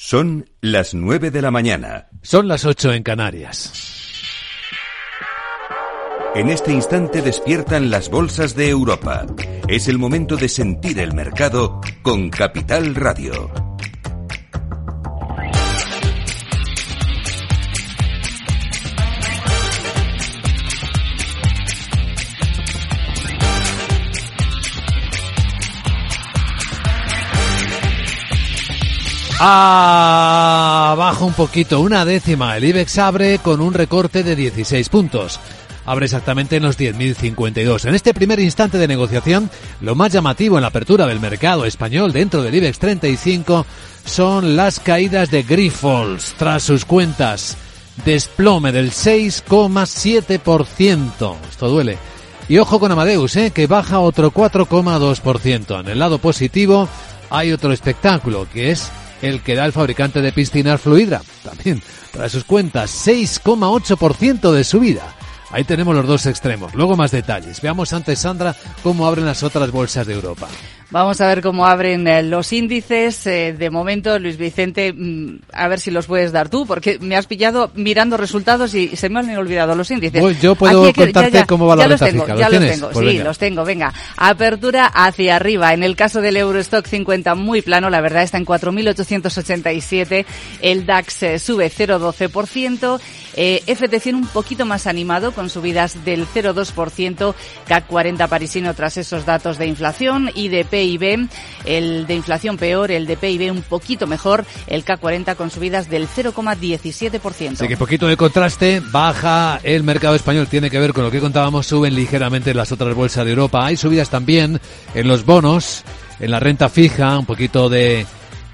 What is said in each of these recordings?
Son las nueve de la mañana. Son las ocho en Canarias. En este instante despiertan las bolsas de Europa. Es el momento de sentir el mercado con Capital Radio. Abajo un poquito, una décima. El IBEX abre con un recorte de 16 puntos. Abre exactamente en los 10.052. En este primer instante de negociación, lo más llamativo en la apertura del mercado español dentro del IBEX 35 son las caídas de Grifols tras sus cuentas. Desplome del 6,7%. Esto duele. Y ojo con Amadeus, ¿eh? que baja otro 4,2%. En el lado positivo hay otro espectáculo, que es el que da el fabricante de piscinas Fluidra. También, para sus cuentas, 6,8% de subida. Ahí tenemos los dos extremos. Luego más detalles. Veamos antes, Sandra, cómo abren las otras bolsas de Europa. Vamos a ver cómo abren eh, los índices. Eh, de momento, Luis Vicente, mm, a ver si los puedes dar tú, porque me has pillado mirando resultados y se me han olvidado los índices. Pues yo puedo contarte cómo va la ya los tengo. Ya ¿Los tengo, Pues sí, venga. los tengo. Venga, apertura hacia arriba. En el caso del Eurostock 50, muy plano, la verdad está en 4.887. El DAX eh, sube 0,12%. Eh, FT100 un poquito más animado, con subidas del 0,2%. CAC 40 parisino tras esos datos de inflación y de PIB. El de inflación peor, el de PIB un poquito mejor. El CAC 40 con subidas del 0,17%. Así que poquito de contraste, baja el mercado español, tiene que ver con lo que contábamos, suben ligeramente las otras bolsas de Europa. Hay subidas también en los bonos, en la renta fija, un poquito de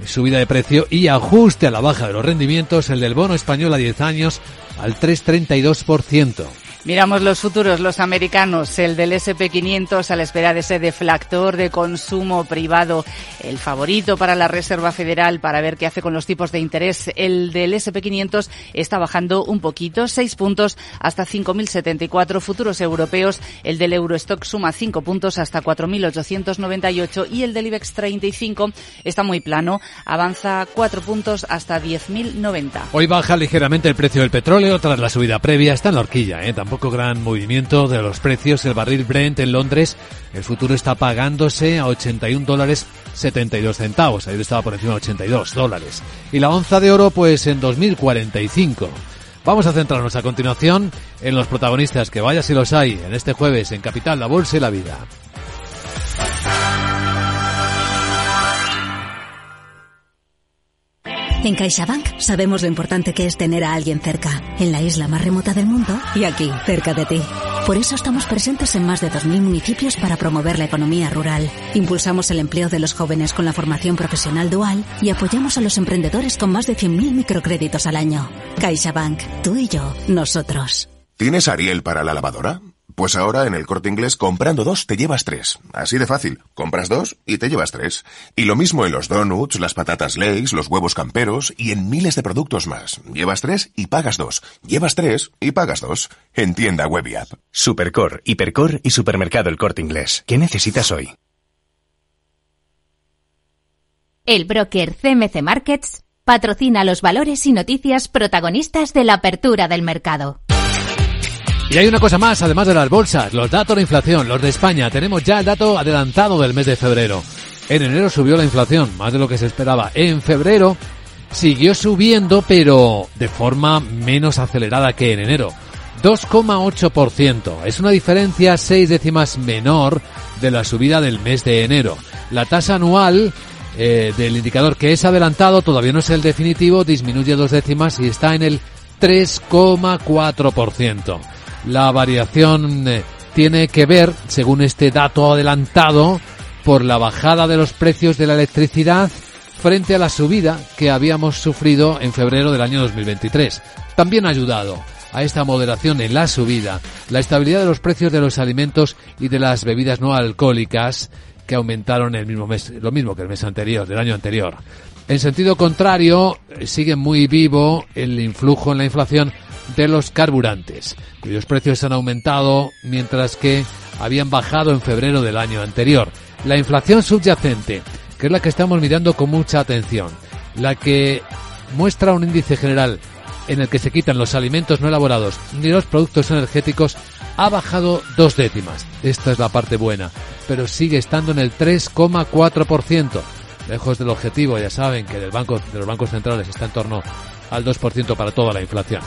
subida de precio y ajuste a la baja de los rendimientos, el del bono español a 10 años al 3,32%. Miramos los futuros, los americanos, el del SP500 a la espera de ese deflactor de consumo privado, el favorito para la Reserva Federal para ver qué hace con los tipos de interés. El del SP500 está bajando un poquito, seis puntos hasta 5.074 futuros europeos. El del Eurostock suma cinco puntos hasta 4.898 y el del IBEX 35 está muy plano, avanza cuatro puntos hasta 10.090. Hoy baja ligeramente el precio del petróleo tras la subida previa, está en la horquilla, ¿eh? Gran movimiento de los precios. El barril Brent en Londres, el futuro está pagándose a 81 dólares 72 centavos, ayer estaba por encima de 82 dólares. Y la onza de oro pues en 2045. Vamos a centrarnos a continuación en los protagonistas, que vaya si los hay, en este jueves en Capital, la Bolsa y la Vida. En CaixaBank sabemos lo importante que es tener a alguien cerca, en la isla más remota del mundo y aquí, cerca de ti. Por eso estamos presentes en más de 2.000 municipios para promover la economía rural. Impulsamos el empleo de los jóvenes con la formación profesional dual y apoyamos a los emprendedores con más de 100.000 microcréditos al año. CaixaBank, tú y yo, nosotros. ¿Tienes Ariel para la lavadora? Pues ahora en el corte inglés comprando dos te llevas tres. Así de fácil. Compras dos y te llevas tres. Y lo mismo en los donuts, las patatas Lay's, los huevos camperos y en miles de productos más. Llevas tres y pagas dos. Llevas tres y pagas dos. En tienda web y app. Supercor, Hipercor y Supermercado El Corte Inglés. ¿Qué necesitas hoy? El broker CMC Markets patrocina los valores y noticias protagonistas de la apertura del mercado. Y hay una cosa más, además de las bolsas, los datos de inflación, los de España. Tenemos ya el dato adelantado del mes de febrero. En enero subió la inflación, más de lo que se esperaba. En febrero siguió subiendo, pero de forma menos acelerada que en enero. 2,8%. Es una diferencia seis décimas menor de la subida del mes de enero. La tasa anual eh, del indicador que es adelantado, todavía no es el definitivo, disminuye dos décimas y está en el 3,4%. La variación eh, tiene que ver, según este dato adelantado, por la bajada de los precios de la electricidad frente a la subida que habíamos sufrido en febrero del año 2023. También ha ayudado a esta moderación en la subida la estabilidad de los precios de los alimentos y de las bebidas no alcohólicas que aumentaron el mismo mes, lo mismo que el mes anterior, del año anterior. En sentido contrario, eh, sigue muy vivo el influjo en la inflación de los carburantes, cuyos precios han aumentado mientras que habían bajado en febrero del año anterior. La inflación subyacente, que es la que estamos mirando con mucha atención, la que muestra un índice general en el que se quitan los alimentos no elaborados ni los productos energéticos ha bajado dos décimas. Esta es la parte buena, pero sigue estando en el 3,4%. Lejos del objetivo, ya saben que del banco, de los bancos centrales está en torno al 2% para toda la inflación.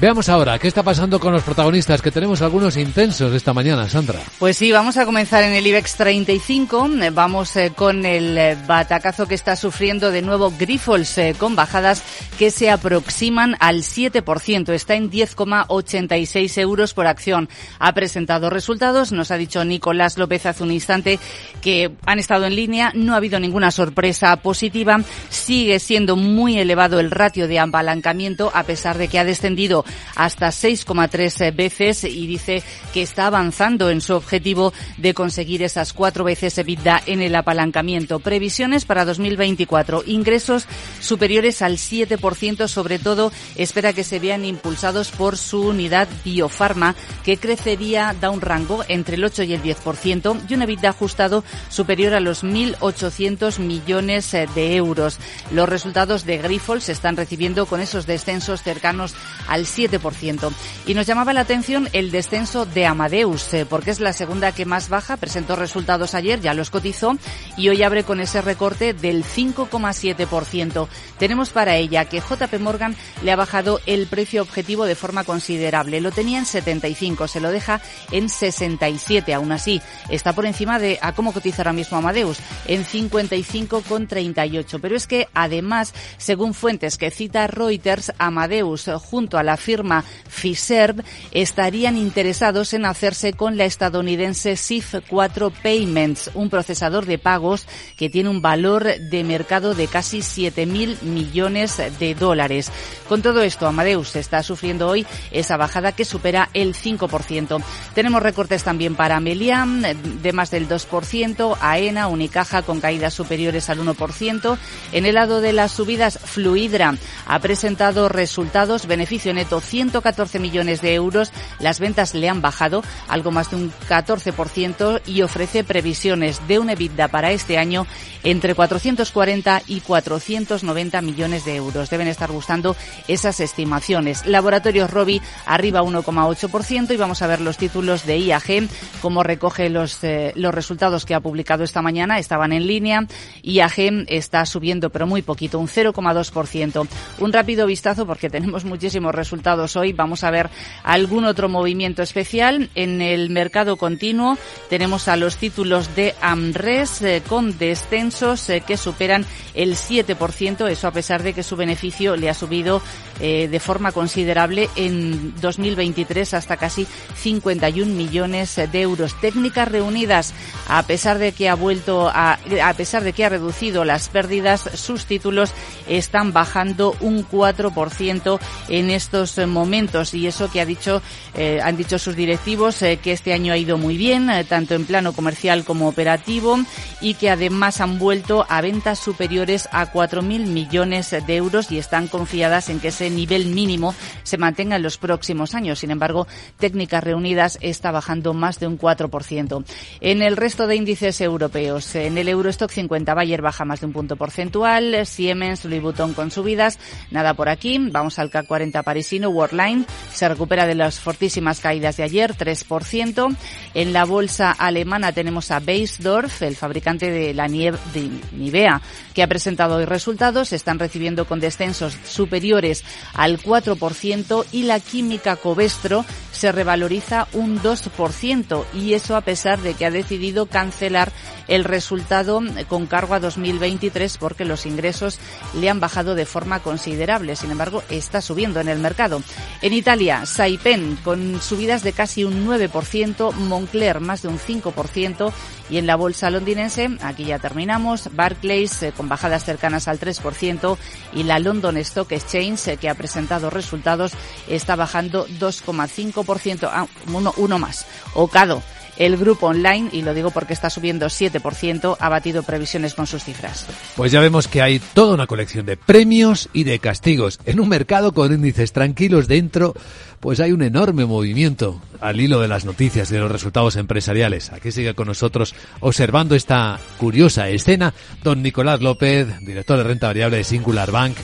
Veamos ahora qué está pasando con los protagonistas, que tenemos algunos intensos esta mañana, Sandra. Pues sí, vamos a comenzar en el IBEX 35. Vamos eh, con el eh, batacazo que está sufriendo de nuevo Grifols, eh, con bajadas que se aproximan al 7%. Está en 10,86 euros por acción. Ha presentado resultados, nos ha dicho Nicolás López hace un instante que han estado en línea, no ha habido ninguna sorpresa positiva. Sigue siendo muy elevado el ratio de apalancamiento, a pesar de que ha descendido hasta 6,3 veces y dice que está avanzando en su objetivo de conseguir esas cuatro veces EBITDA en el apalancamiento. Previsiones para 2024. Ingresos superiores al 7%, sobre todo espera que se vean impulsados por su unidad Biofarma, que crecería, da un rango entre el 8 y el 10% y un EBITDA ajustado superior a los 1.800 millones de euros. Los resultados de Grifols se están recibiendo con esos descensos cercanos al 7%. Y nos llamaba la atención el descenso de Amadeus, eh, porque es la segunda que más baja, presentó resultados ayer, ya los cotizó, y hoy abre con ese recorte del 5,7%. Tenemos para ella que JP Morgan le ha bajado el precio objetivo de forma considerable. Lo tenía en 75, se lo deja en 67. Aún así, está por encima de a cómo cotiza ahora mismo Amadeus, en 55,38. Pero es que además, según fuentes que cita Reuters, Amadeus junto a la firma Fiserv estarían interesados en hacerse con la estadounidense SIF4 Payments, un procesador de pagos que tiene un valor de mercado de casi 7.000 millones de dólares. Con todo esto, Amadeus está sufriendo hoy esa bajada que supera el 5%. Tenemos recortes también para Meliam de más del 2%, AENA, Unicaja con caídas superiores al 1%. En el lado de las subidas, Fluidra ha presentado resultados, beneficio neto 114 millones de euros. Las ventas le han bajado algo más de un 14% y ofrece previsiones de un EBITDA para este año entre 440 y 490 millones de euros. Deben estar gustando esas estimaciones. Laboratorios Robi arriba 1,8% y vamos a ver los títulos de IAG, como recoge los, eh, los resultados que ha publicado esta mañana. Estaban en línea. IAG está subiendo, pero muy poquito, un 0,2%. Un rápido vistazo porque tenemos muchísimos resultados hoy. Vamos a ver algún otro movimiento especial. En el mercado continuo tenemos a los títulos de AMRES eh, con descensos eh, que superan el 7%, eso a pesar de que su beneficio le ha subido eh, de forma considerable en 2023 hasta casi 51 millones de euros. Técnicas reunidas, a pesar de que ha vuelto a, a pesar de que ha reducido las pérdidas, sus títulos están bajando un 4% en estos momentos y eso que ha dicho, eh, han dicho sus directivos eh, que este año ha ido muy bien, eh, tanto en plano comercial como operativo y que además han vuelto a ventas superiores a 4.000 millones de euros y están confiadas en que ese nivel mínimo se mantenga en los próximos años. Sin embargo, Técnicas Reunidas está bajando más de un 4%. En el resto de índices europeos, en el Eurostock 50 Bayer baja más de un punto porcentual, Siemens, Louis Vuitton con subidas, nada por aquí. Vamos al CAC 40 parisino Worldline se recupera de las fortísimas caídas de ayer, 3%. En la bolsa alemana tenemos a Beisdorf, el fabricante de la nieve de Nivea, que ha presentado hoy resultados. Están recibiendo con descensos superiores al 4% y la química Covestro se revaloriza un 2% y eso a pesar de que ha decidido cancelar el resultado con cargo a 2023 porque los ingresos le han bajado de forma considerable. Sin embargo, está subiendo en el mercado. En Italia, Saipen con subidas de casi un 9%, Moncler más de un 5% y en la bolsa londinense, aquí ya terminamos, Barclays eh, con bajadas cercanas al 3% y la London Stock Exchange eh, que ha presentado resultados está bajando 2,5%, ah, uno, uno más. Ocado el grupo online, y lo digo porque está subiendo 7%, ha batido previsiones con sus cifras. Pues ya vemos que hay toda una colección de premios y de castigos. En un mercado con índices tranquilos dentro, pues hay un enorme movimiento al hilo de las noticias y de los resultados empresariales. Aquí sigue con nosotros observando esta curiosa escena don Nicolás López, director de renta variable de Singular Bank.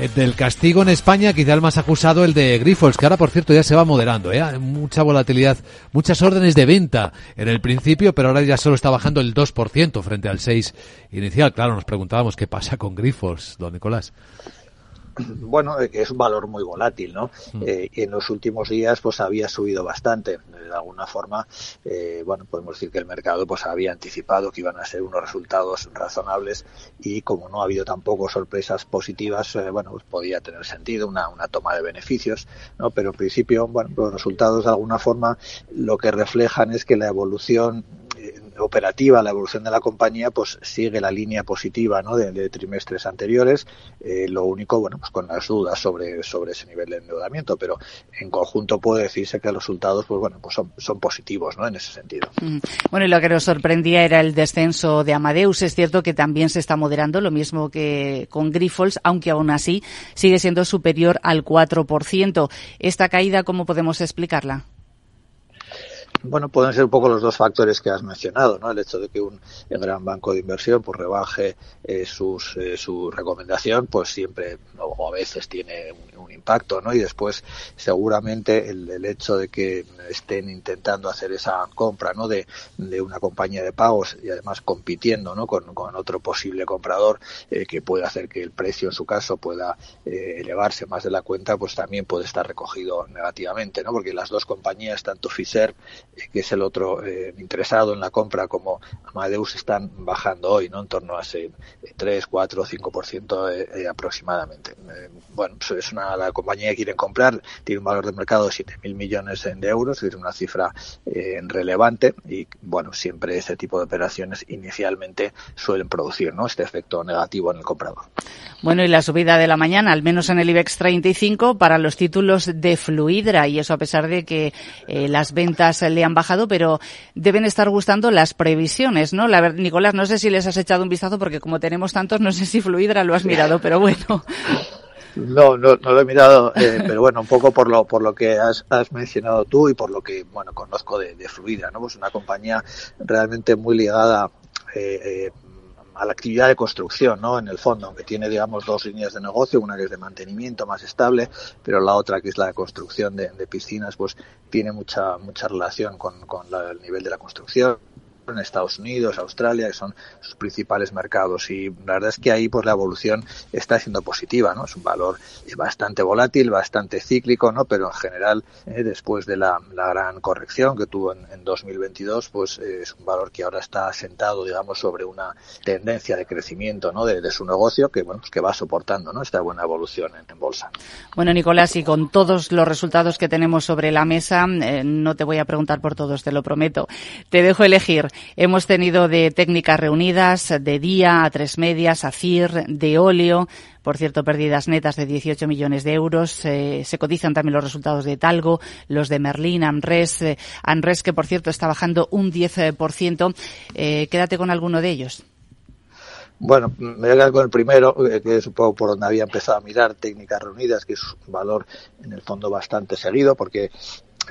Eh, del castigo en España, quizá el más acusado, el de Grifols, que ahora, por cierto, ya se va moderando. ¿eh? Mucha volatilidad, muchas órdenes de venta en el principio, pero ahora ya solo está bajando el 2% frente al 6% inicial. Claro, nos preguntábamos qué pasa con Grifols, don Nicolás bueno, eh, es un valor muy volátil, ¿no? Mm. Eh, y en los últimos días, pues había subido bastante. De alguna forma, eh, bueno, podemos decir que el mercado, pues había anticipado que iban a ser unos resultados razonables y como no ha habido tampoco sorpresas positivas, bueno, pues podía tener sentido una, una toma de beneficios, ¿no? Pero en principio, bueno, los resultados de alguna forma lo que reflejan es que la evolución operativa, la evolución de la compañía, pues sigue la línea positiva ¿no? de, trimestres anteriores. Eh, lo único, bueno, pues con las dudas sobre, sobre ese nivel de endeudamiento, pero en conjunto puede decirse que los resultados, pues bueno, pues son, son positivos, ¿no? En ese sentido. Mm. Bueno, y lo que nos sorprendía era el descenso de Amadeus. Es cierto que también se está moderando, lo mismo que con Grifols, aunque aún así sigue siendo superior al 4%. Esta caída, ¿cómo podemos explicarla? Bueno, pueden ser un poco los dos factores que has mencionado, ¿no? El hecho de que un gran banco de inversión pues rebaje eh, sus, eh, su recomendación, pues siempre o a veces tiene un, impacto, ¿no? Y después seguramente el, hecho de que estén intentando hacer esa compra, ¿no? De, de una compañía de pagos y además compitiendo, ¿no? Con, con otro posible comprador eh, que puede hacer que el precio en su caso pueda elevarse más de la cuenta, pues también puede estar recogido negativamente, ¿no? Porque las dos compañías, tanto Fiserv que es el otro eh, interesado en la compra como Amadeus están bajando hoy, ¿no? En torno a ese 3, 4, 5% eh, aproximadamente. Eh, bueno, pues es una la compañía que quieren comprar, tiene un valor de mercado de 7.000 millones de euros, es una cifra relevante y bueno, siempre ese tipo de operaciones inicialmente suelen producir, ¿no? Este efecto negativo en el comprador. Bueno, y la subida de la mañana, al menos en el IBEX 35, para los títulos de Fluidra, y eso a pesar de que las ventas le han bajado, pero deben estar gustando las previsiones, ¿no? La, Nicolás, no sé si les has echado un vistazo porque como tenemos tantos, no sé si Fluidra lo has mirado, pero bueno. No, no, no lo he mirado, eh, pero bueno, un poco por lo, por lo que has, has mencionado tú y por lo que, bueno, conozco de, de Fluidra, ¿no? Pues una compañía realmente muy ligada eh, eh, a la actividad de construcción, ¿no? En el fondo, aunque tiene, digamos, dos líneas de negocio, una que es de mantenimiento más estable, pero la otra que es la de construcción de, piscinas, pues tiene mucha mucha relación con, con el nivel de la construcción en Estados Unidos, Australia, que son sus principales mercados. Y la verdad es que ahí pues la evolución está siendo positiva, ¿no? Es un valor bastante volátil, bastante cíclico, ¿no? Pero en general, eh, después de la, gran corrección que tuvo en, 2022, pues eh, es un valor que ahora está sentado, digamos, sobre una tendencia de crecimiento, ¿no? De, su negocio que, bueno, pues que va soportando, ¿no? Esta buena evolución en, bolsa. Bueno, Nicolás, y con todos los resultados que tenemos sobre la mesa, eh, no te voy a preguntar por todos, te lo prometo. Te dejo elegir Hemos tenido de técnicas reunidas, de día a tres medias, a CIR, de óleo, por cierto, pérdidas netas de 18 millones de euros. Eh, se cotizan también los resultados de Talgo, los de Merlin, Amres, eh, que por cierto está bajando un 10%. Eh, quédate con alguno de ellos. Bueno, me voy a quedar con el primero, eh, que es un poco por donde había empezado a mirar técnicas reunidas, que es un valor en el fondo bastante seguido, porque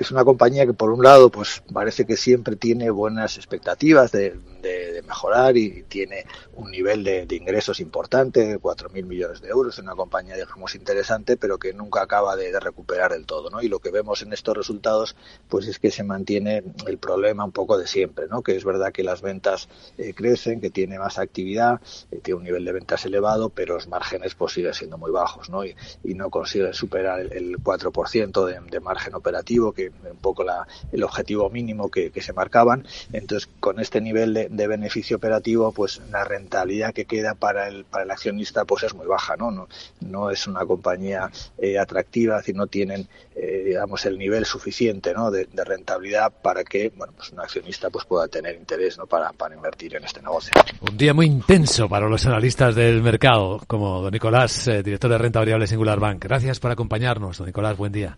es una compañía que por un lado pues parece que siempre tiene buenas expectativas de, de, mejorar y tiene un nivel de, ingresos importante, de 4.000 millones de euros, una compañía digamos interesante, pero que nunca acaba de, recuperar del todo, ¿no? Y lo que vemos en estos resultados, pues es que se mantiene el problema un poco de siempre, ¿no? Que es verdad que las ventas eh, crecen, que tiene más actividad, eh, tiene un nivel de ventas elevado, pero los márgenes pues siguen siendo muy bajos, ¿no? Y, no consiguen superar el, 4% de, de, margen operativo, que un poco la, el objetivo mínimo que, se marcaban. Entonces, con este nivel de, de beneficio operativo, pues la rentabilidad que queda para el, para el accionista pues es muy baja, ¿no? No, no es una compañía eh, atractiva, si no tienen, eh, digamos, el nivel suficiente, ¿no? De, rentabilidad para que, bueno, pues un accionista pues pueda tener interés, ¿no? Para, para invertir en este negocio. Un día muy intenso para los analistas del mercado, como don Nicolás, eh, director de renta variable Singular Bank. Gracias por acompañarnos, don Nicolás, buen día.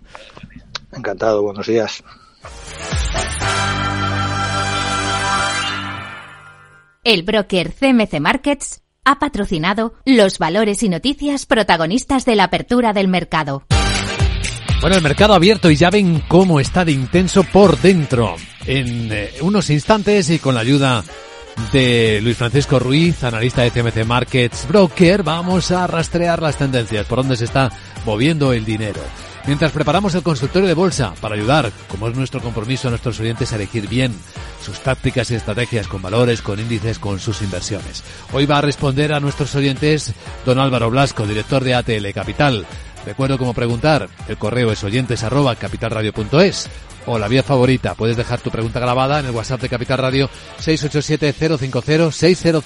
Encantado, buenos días. El broker CMC Markets ha patrocinado los valores y noticias protagonistas de la apertura del mercado. Bueno, el mercado abierto y ya ven cómo está de intenso por dentro. En eh, unos instantes y con la ayuda de Luis Francisco Ruiz, analista de CMC Markets Broker, vamos a rastrear las tendencias, por dónde se está moviendo el dinero. Mientras preparamos el consultorio de bolsa para ayudar, como es nuestro compromiso a nuestros oyentes a elegir bien sus tácticas y estrategias con valores, con índices, con sus inversiones. Hoy va a responder a nuestros oyentes don Álvaro Blasco, director de ATL Capital. Recuerdo cómo preguntar. El correo es oyentes capitalradio.es o la vía favorita. Puedes dejar tu pregunta grabada en el WhatsApp de Capital Radio 687 050 600.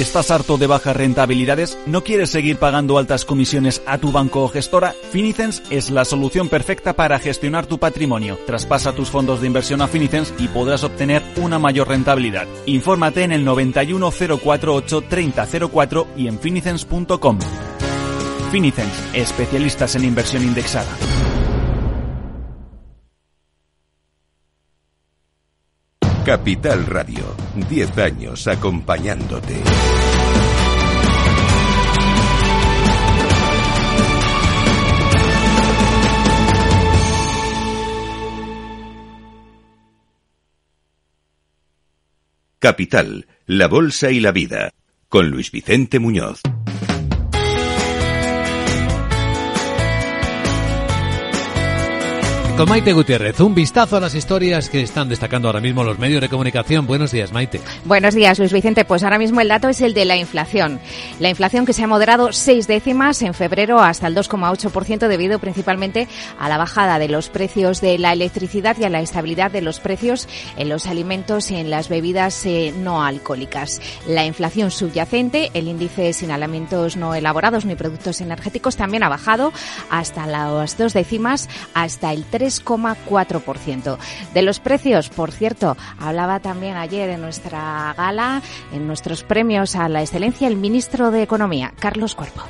¿Estás harto de bajas rentabilidades? ¿No quieres seguir pagando altas comisiones a tu banco o gestora? Finicens es la solución perfecta para gestionar tu patrimonio. Traspasa tus fondos de inversión a Finicens y podrás obtener una mayor rentabilidad. Infórmate en el 91048 3004 y en finicens.com. Finicens, especialistas en inversión indexada. Capital Radio, 10 años acompañándote. Capital, la Bolsa y la Vida, con Luis Vicente Muñoz. Con Maite Gutiérrez, un vistazo a las historias que están destacando ahora mismo los medios de comunicación. Buenos días, Maite. Buenos días, Luis Vicente. Pues ahora mismo el dato es el de la inflación. La inflación que se ha moderado seis décimas en febrero hasta el 2,8% debido principalmente a la bajada de los precios de la electricidad y a la estabilidad de los precios en los alimentos y en las bebidas eh, no alcohólicas. La inflación subyacente, el índice sin alimentos no elaborados ni productos energéticos, también ha bajado hasta las dos décimas, hasta el 3 3,4%. De los precios, por cierto, hablaba también ayer en nuestra gala, en nuestros premios a la excelencia, el ministro de Economía, Carlos Cuerpo.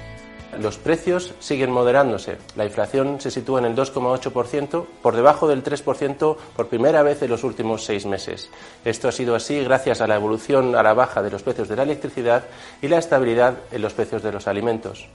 Los precios siguen moderándose. La inflación se sitúa en el 2,8%, por debajo del 3% por primera vez en los últimos seis meses. Esto ha sido así gracias a la evolución a la baja de los precios de la electricidad y la estabilidad en los precios de los alimentos.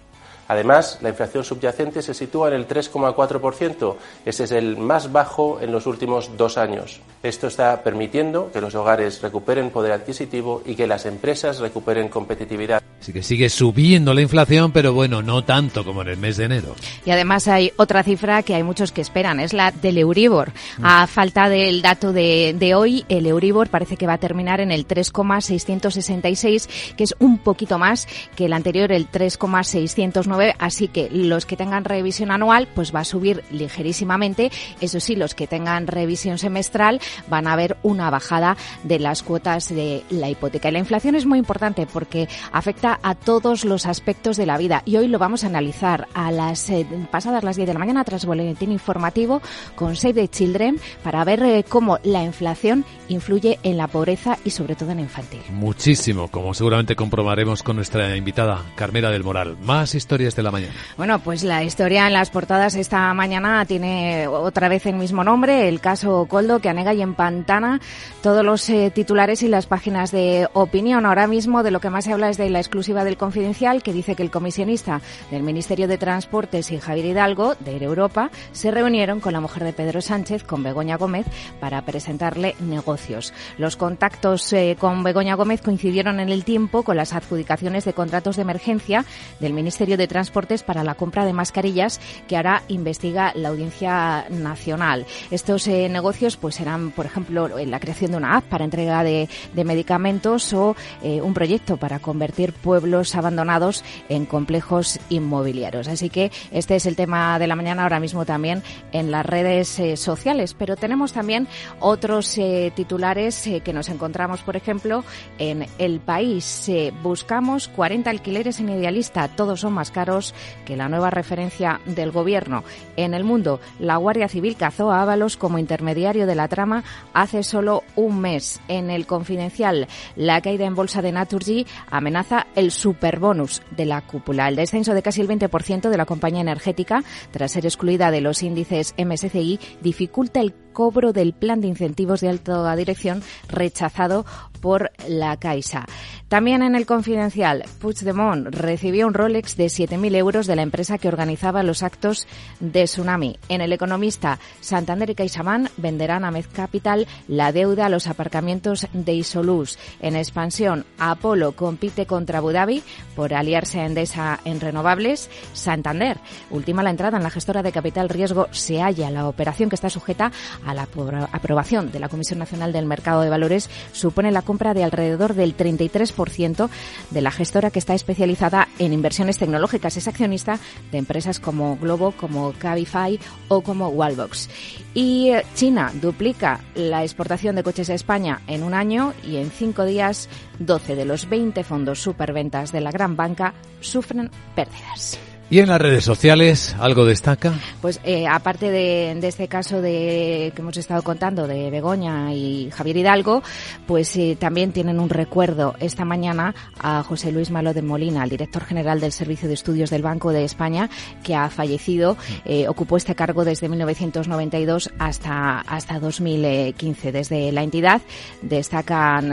Además, la inflación subyacente se sitúa en el 3,4%. Ese es el más bajo en los últimos dos años. Esto está permitiendo que los hogares recuperen poder adquisitivo y que las empresas recuperen competitividad. Así que sigue subiendo la inflación, pero bueno, no tanto como en el mes de enero. Y además hay otra cifra que hay muchos que esperan, es la del Euribor. Mm. A falta del dato de, de hoy, el Euribor parece que va a terminar en el 3,666, que es un poquito más que el anterior, el 3,609 así que los que tengan revisión anual, pues va a subir ligerísimamente. Eso sí, los que tengan revisión semestral van a ver una bajada de las cuotas de la hipoteca. Y la inflación es muy importante porque afecta a todos los aspectos de la vida y hoy lo vamos a analizar a las eh, pasadas las 10 de la mañana tras boletín informativo con Save the Children para ver eh, cómo la inflación influye en la pobreza y sobre todo en infantil. Muchísimo, como seguramente comprobaremos con nuestra invitada Carmela del Moral. Más historias de la mañana. Bueno, pues la historia en las portadas esta mañana tiene otra vez el mismo nombre, el caso Coldo, que anega y empantana todos los eh, titulares y las páginas de opinión. Ahora mismo de lo que más se habla es de la exclusiva del Confidencial, que dice que el comisionista del Ministerio de Transportes y Javier Hidalgo, de Europa, se reunieron con la mujer de Pedro Sánchez, con Begoña Gómez, para presentarle negocios. Los contactos eh, con Begoña Gómez coincidieron en el tiempo con las adjudicaciones de contratos de emergencia del Ministerio de Transportes para la compra de mascarillas que ahora investiga la Audiencia Nacional. Estos eh, negocios pues serán, por ejemplo, la creación de una app para entrega de, medicamentos o eh, un proyecto para convertir pueblos abandonados en complejos inmobiliarios. Así que este es el tema de la mañana ahora mismo también en las redes eh, sociales. Pero tenemos también otros titulares que nos encontramos, por ejemplo, en El País. buscamos 40 alquileres en Idealista. Todos son más caros que la nueva referencia del gobierno. En el mundo, la Guardia Civil cazó a Ábalos como intermediario de la trama hace solo un mes. En el confidencial, la caída en bolsa de Naturgy amenaza el superbonus de la cúpula. El descenso de casi el 20% de la compañía energética, tras ser excluida de los índices MSCI, dificulta el cobro del plan de incentivos de alta dirección rechazado por la Caixa. También en el confidencial, Puigdemont recibió un Rolex de 7.000 euros de la empresa que organizaba los actos de Tsunami. En el economista, Santander y CaixaBank venderán a Med Capital la deuda a los aparcamientos de Isolus. En expansión, Apolo compite contra Abu Dhabi por aliarse a Endesa en renovables. Santander, última la entrada en la gestora de capital riesgo, se halla la operación que está sujeta a la aprobación de la Comisión Nacional del Mercado de Valores supone la compra de alrededor del 33% de la gestora que está especializada en inversiones tecnológicas. Es accionista de empresas como Globo, como Cabify o como Wallbox. Y eh, China duplica la exportación de coches a España en un año y en cinco días 12 de los 20 fondos superventas de la gran banca sufren pérdidas. ¿Y en las redes sociales algo destaca? Pues eh, aparte de, este caso de que hemos estado contando de Begoña y Javier Hidalgo, pues eh, también tienen un recuerdo esta mañana a José Luis Malo de Molina, el director general del Servicio de Estudios del Banco de España, que ha fallecido. Eh, ocupó este cargo desde 1992 hasta hasta 2015. Desde la entidad destacan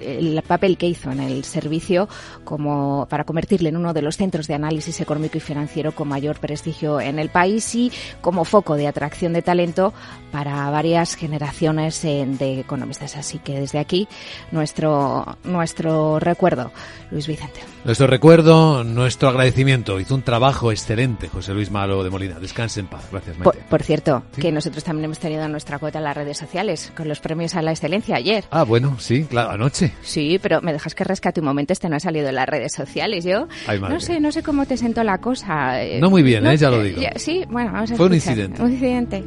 el papel que hizo en el servicio como para convertirle en uno de los centros de análisis económico y financiero con mayor prestigio en el país y como foco de atracción de talento para varias generaciones de economistas. Así que desde aquí nuestro, nuestro recuerdo, Luis Vicente. Nuestro recuerdo, nuestro agradecimiento. Hizo un trabajo excelente José Luis Malo de Molina. Descanse en paz. Gracias, Maite. Por, cierto, que nosotros también hemos tenido nuestra cuota en las redes sociales con los premios a la excelencia ayer. Ah, bueno, sí, claro, anoche. Sí, pero me dejas que rescate un momento. Este no ha salido en las redes sociales. Yo no sé, no sé cómo te sentó la cosa eh, no muy bien, ¿eh? ya lo digo. sí, bueno, vamos a Fue un incidente. Un incidente.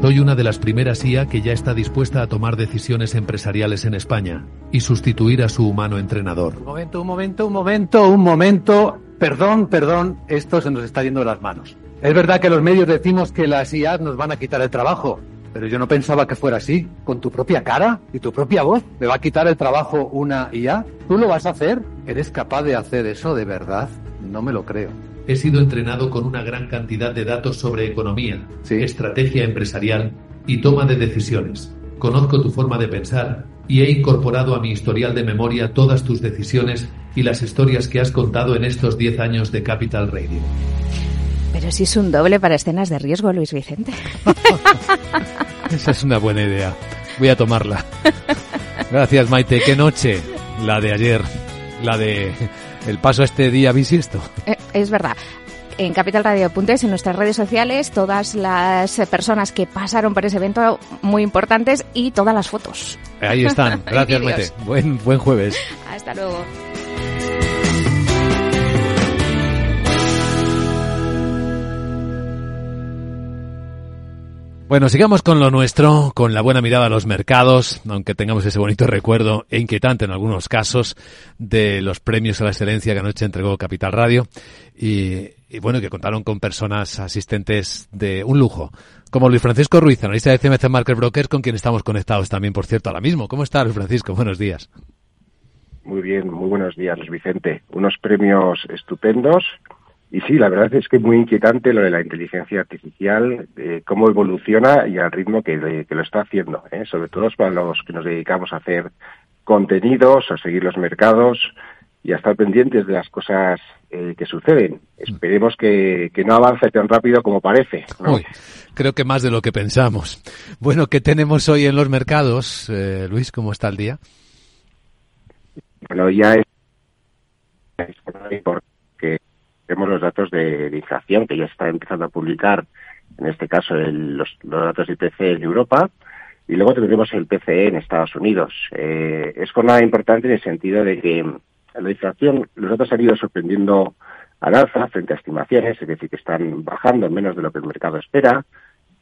Soy una de las primeras IA que ya está dispuesta a tomar decisiones empresariales en España y sustituir a su humano entrenador. Un momento, un momento, un momento, un momento. Perdón, perdón, esto se nos está yendo de las manos. Es verdad que los medios decimos que las IA nos van a quitar el trabajo, pero yo no pensaba que fuera así. Con tu propia cara y tu propia voz, ¿me va a quitar el trabajo una IA? ¿Tú lo vas a hacer? ¿Eres capaz de hacer eso de verdad? No me lo creo. He sido entrenado con una gran cantidad de datos sobre economía, estrategia empresarial y toma de decisiones. Conozco tu forma de pensar y he incorporado a mi historial de memoria todas tus decisiones y las historias que has contado en estos 10 años de Capital Radio. Pero si es un doble para escenas de riesgo, Luis Vicente. Esa es una buena idea. Voy a tomarla. Gracias, Maite. Qué noche la de ayer. La de el paso a este día bisiesto. Eh, es verdad en capitalradio.es, en nuestras redes sociales, todas las personas que pasaron por ese evento muy importantes y todas las fotos. Ahí están. Gracias, Mete. Buen, buen jueves. Hasta luego. Bueno, sigamos con lo nuestro, con la buena mirada a los mercados, aunque tengamos ese bonito recuerdo e inquietante en algunos casos de los premios a la excelencia que anoche entregó Capital Radio y, bueno, que contaron con personas asistentes de un lujo, como Luis Francisco Ruiz, analista de CMC Market Brokers, con quien estamos conectados también, por cierto, ahora mismo. ¿Cómo está, Luis Francisco? Buenos días. Muy bien, muy buenos días, Luis Vicente. Unos premios estupendos y sí, la verdad es que es muy inquietante lo de la inteligencia artificial, cómo evoluciona y al ritmo que, lo está haciendo, ¿eh? sobre todo para los que nos dedicamos a hacer contenidos, a seguir los mercados y a estar pendientes de las cosas eh, que suceden. Esperemos que, no avance tan rápido como parece. creo que más de lo que pensamos. Bueno, ¿qué tenemos hoy en los mercados, eh, Luis? ¿Cómo está el día? Bueno, ya es porque tenemos los datos de, inflación que ya está empezando a publicar, en este caso los, datos de IPC en Europa, y luego tendremos el PCE en Estados Unidos. Eh, es jornada importante en el sentido de que la inflación, los datos han ido sorprendiendo al alza frente a estimaciones, es decir, que están bajando menos de lo que el mercado espera.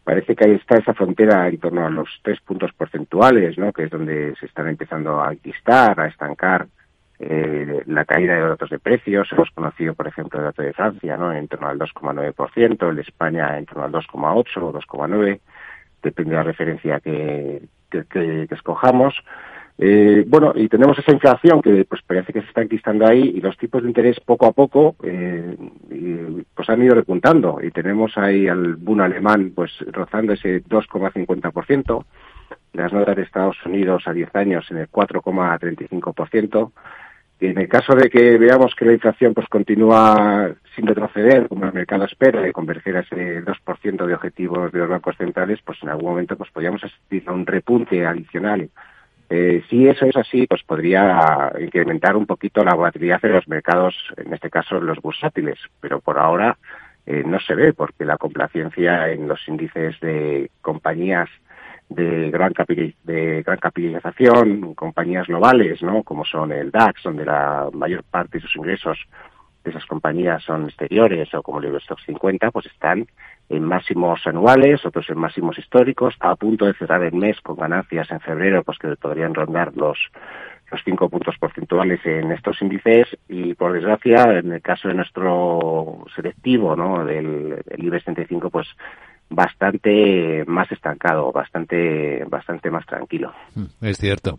Parece que ahí está esa frontera en torno a los tres puntos porcentuales, ¿no? que es donde se están empezando a enquistar, a estancar eh, la caída de datos de precios. Hemos conocido, por ejemplo, el dato de Francia. En torno al 2,9%, el de España en torno al 2,8 o 2,9, depende de la referencia que, que, escojamos. Eh, bueno, y tenemos esa inflación que pues parece que se está enquistando ahí y los tipos de interés poco a poco eh, pues han ido repuntando y tenemos ahí al Bund alemán pues rozando ese 2,50%, las notas de Estados Unidos a 10 años en el 4,35%, y en el caso de que veamos que la inflación pues continúa sin retroceder, como el mercado espera, y converger a ese 2% de objetivos de los bancos centrales, pues en algún momento pues podríamos asistir a un repunte adicional. Eh, si eso es así, pues podría incrementar un poquito la volatilidad de los mercados, en este caso los bursátiles, pero por ahora eh, no se ve porque la complacencia en los índices de compañías de gran, de gran capitalización, compañías globales, ¿no? como son el DAX, donde la mayor parte de sus ingresos de esas compañías son exteriores, o como el Eurostock 50, pues están en máximos anuales, otros en máximos históricos, a punto de cerrar el mes con ganancias en febrero, pues que podrían rondar los los cinco puntos porcentuales en estos índices y por desgracia en el caso de nuestro selectivo no del el IBEX 35 pues bastante más estancado bastante bastante más tranquilo mm, es cierto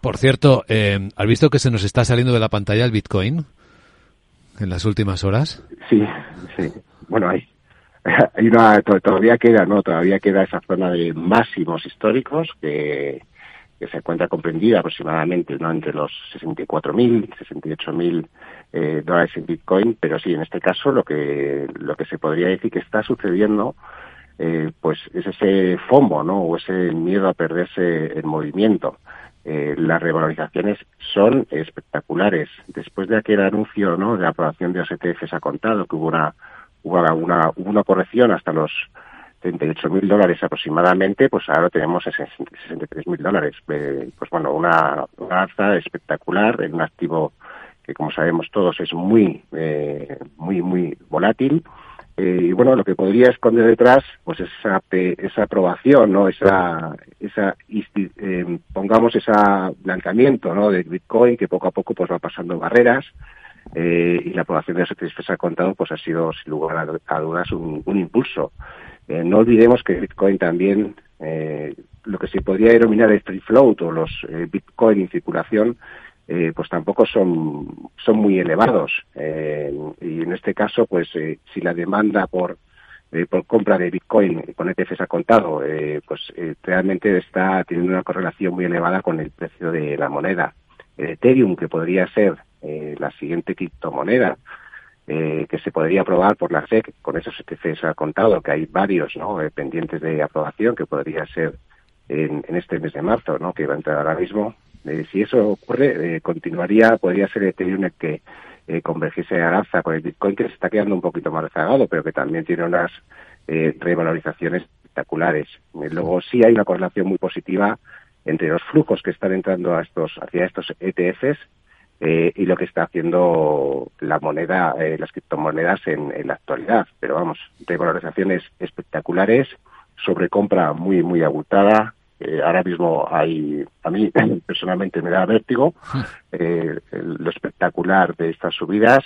por cierto eh, has visto que se nos está saliendo de la pantalla el Bitcoin en las últimas horas sí sí bueno hay hay una, todavía queda, ¿no? Todavía queda esa zona de máximos históricos que, que se encuentra comprendida aproximadamente ¿no? entre los 64.000, 68.000 eh, dólares en Bitcoin, pero sí, en este caso lo que, lo que se podría decir que está sucediendo eh, pues es ese FOMO, ¿no? O ese miedo a perderse el movimiento. Eh, las revalorizaciones son espectaculares. Después de aquel anuncio, ¿no? De la aprobación de los ETFs ha contado, que hubo una hubo una, una corrección hasta los 38 mil dólares aproximadamente, pues ahora tenemos 63 mil dólares. Eh, pues bueno, una, una alza espectacular en un activo que como sabemos todos es muy, eh, muy, muy volátil. Eh, y bueno, lo que podría esconder detrás, pues esa, esa aprobación, ¿no? Esa, esa, eh, pongamos ese blanqueamiento, ¿no? De Bitcoin que poco a poco pues va pasando barreras, eh, y la aprobación de los ha contado pues ha sido sin lugar a, dudas un, impulso. Eh, no olvidemos que Bitcoin también, eh, lo que se podría denominar el free float o los Bitcoin en circulación, pues tampoco son, son muy elevados. y en este caso, pues si la demanda por por compra de Bitcoin con ETFs ha contado, pues realmente está teniendo una correlación muy elevada con el precio de la moneda. Ethereum, que podría ser eh, la siguiente criptomoneda eh, que se podría aprobar por la SEC, con esos ETFs ha contado que hay varios ¿no? Eh, pendientes de aprobación, que podría ser en, este mes de marzo, ¿no? que va a entrar ahora mismo. Si eso ocurre, continuaría, podría ser Ethereum el que convergiese al alza con el Bitcoin, que se está quedando un poquito más rezagado, pero que también tiene unas revalorizaciones espectaculares. luego sí hay una correlación muy positiva entre los flujos que están entrando a estos, hacia estos ETFs eh, y lo que está haciendo la moneda, eh, las criptomonedas en, la actualidad. Pero vamos, revalorizaciones espectaculares, sobrecompra muy, muy abultada. Eh, ahora mismo hay, a mí personalmente me da vértigo lo espectacular de estas subidas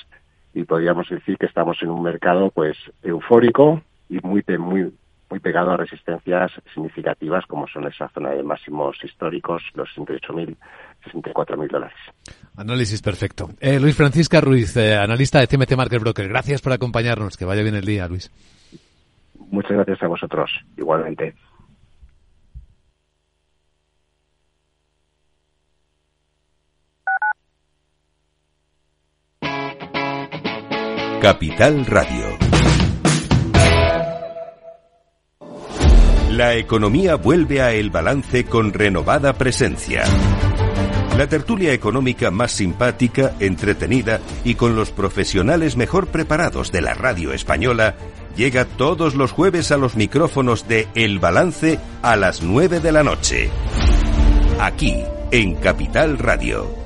y podríamos decir que estamos en un mercado pues eufórico y muy, muy, muy pegado a resistencias significativas como son esa zona de máximos históricos, los 68.000, 64.000 dólares. Análisis perfecto. Eh, Luis Francisca Ruiz, eh, analista de CMT Market Broker. Gracias por acompañarnos. Que vaya bien el día, Luis. Muchas gracias a vosotros, igualmente. Capital Radio. La economía vuelve a el balance con renovada presencia. La tertulia económica más simpática, entretenida y con los profesionales mejor preparados de la radio española llega todos los jueves a los micrófonos de El Balance a las 9 de la noche. Aquí, en Capital Radio.